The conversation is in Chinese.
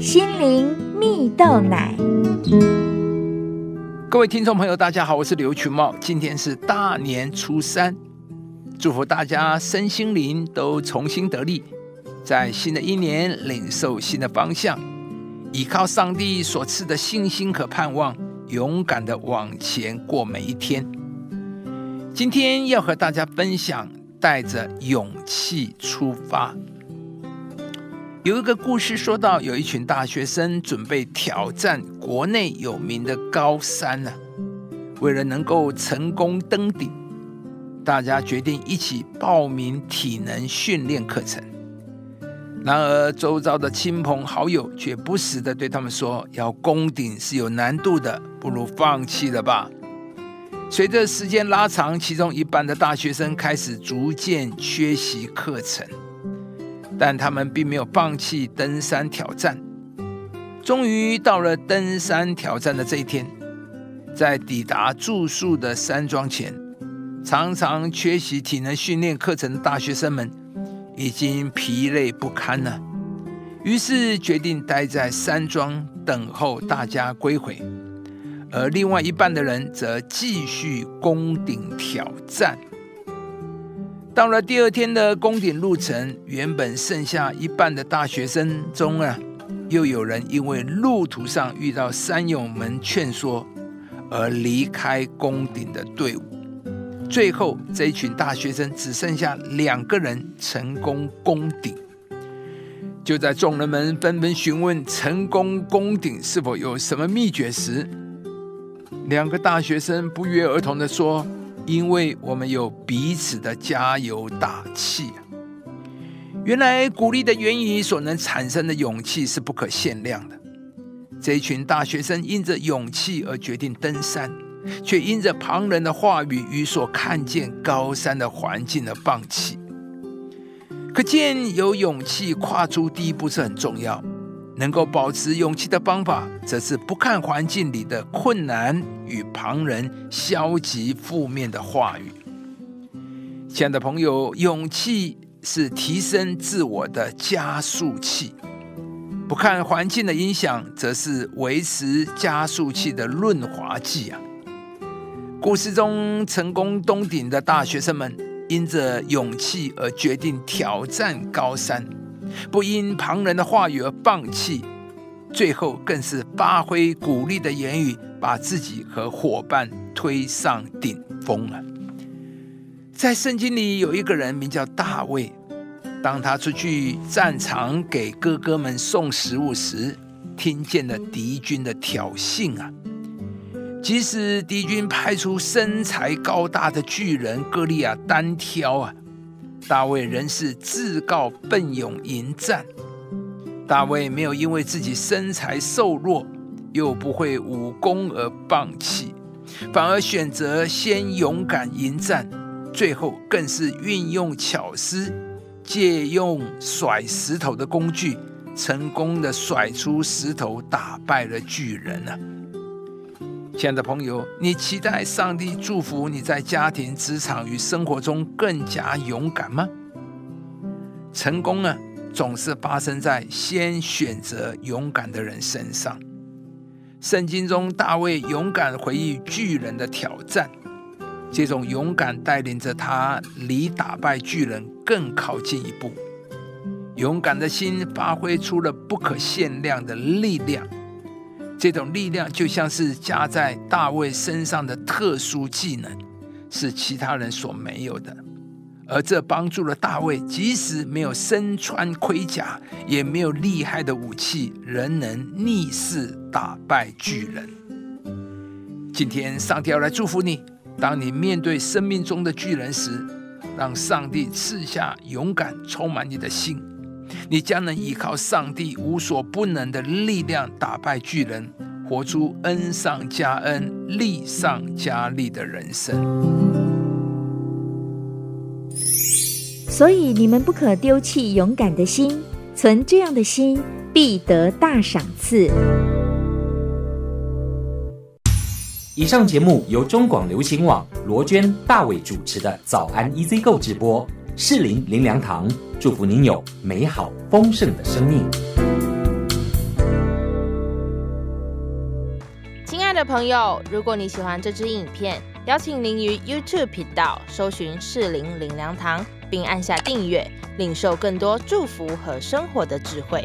心灵蜜豆奶。各位听众朋友，大家好，我是刘群茂。今天是大年初三，祝福大家身心灵都重新得力，在新的一年领受新的方向，依靠上帝所赐的信心和盼望，勇敢的往前过每一天。今天要和大家分享，带着勇气出发。有一个故事说到，有一群大学生准备挑战国内有名的高山呢。为了能够成功登顶，大家决定一起报名体能训练课程。然而，周遭的亲朋好友却不时的对他们说：“要攻顶是有难度的，不如放弃了吧。”随着时间拉长，其中一半的大学生开始逐渐缺席课程。但他们并没有放弃登山挑战。终于到了登山挑战的这一天，在抵达住宿的山庄前，常常缺席体能训练课程的大学生们已经疲累不堪了，于是决定待在山庄等候大家归回，而另外一半的人则继续攻顶挑战。到了第二天的宫顶路程，原本剩下一半的大学生中啊，又有人因为路途上遇到山友们劝说而离开宫顶的队伍。最后，这一群大学生只剩下两个人成功攻顶。就在众人们纷纷询问成功攻顶是否有什么秘诀时，两个大学生不约而同的说。因为我们有彼此的加油打气原来鼓励的言语所能产生的勇气是不可限量的。这一群大学生因着勇气而决定登山，却因着旁人的话语与所看见高山的环境而放弃。可见有勇气跨出第一步是很重要。能够保持勇气的方法，则是不看环境里的困难与旁人消极负面的话语。亲爱的朋友，勇气是提升自我的加速器；不看环境的影响，则是维持加速器的润滑剂啊！故事中成功登顶的大学生们，因着勇气而决定挑战高山。不因旁人的话语而放弃，最后更是发挥鼓励的言语，把自己和伙伴推上顶峰了。在圣经里有一个人名叫大卫，当他出去战场给哥哥们送食物时，听见了敌军的挑衅啊！即使敌军派出身材高大的巨人哥利亚单挑啊！大卫仍是自告奋勇迎战。大卫没有因为自己身材瘦弱又不会武功而放弃，反而选择先勇敢迎战，最后更是运用巧思，借用甩石头的工具，成功的甩出石头，打败了巨人啊！亲爱的朋友，你期待上帝祝福你在家庭、职场与生活中更加勇敢吗？成功呢，总是发生在先选择勇敢的人身上。圣经中，大卫勇敢回忆巨人的挑战，这种勇敢带领着他离打败巨人更靠近一步。勇敢的心发挥出了不可限量的力量。这种力量就像是加在大卫身上的特殊技能，是其他人所没有的，而这帮助了大卫，即使没有身穿盔甲，也没有厉害的武器，仍能逆势打败巨人。今天，上帝要来祝福你，当你面对生命中的巨人时，让上帝赐下勇敢充满你的心。你将能依靠上帝无所不能的力量打败巨人，活出恩上加恩、利上加利的人生。所以你们不可丢弃勇敢的心，存这样的心，必得大赏赐。以上节目由中广流行网罗娟、大伟主持的《早安 EZ 购》直播。士林林良堂祝福您有美好丰盛的生命。亲爱的朋友，如果你喜欢这支影片，邀请您于 YouTube 频道搜寻士林林良堂，并按下订阅，领受更多祝福和生活的智慧。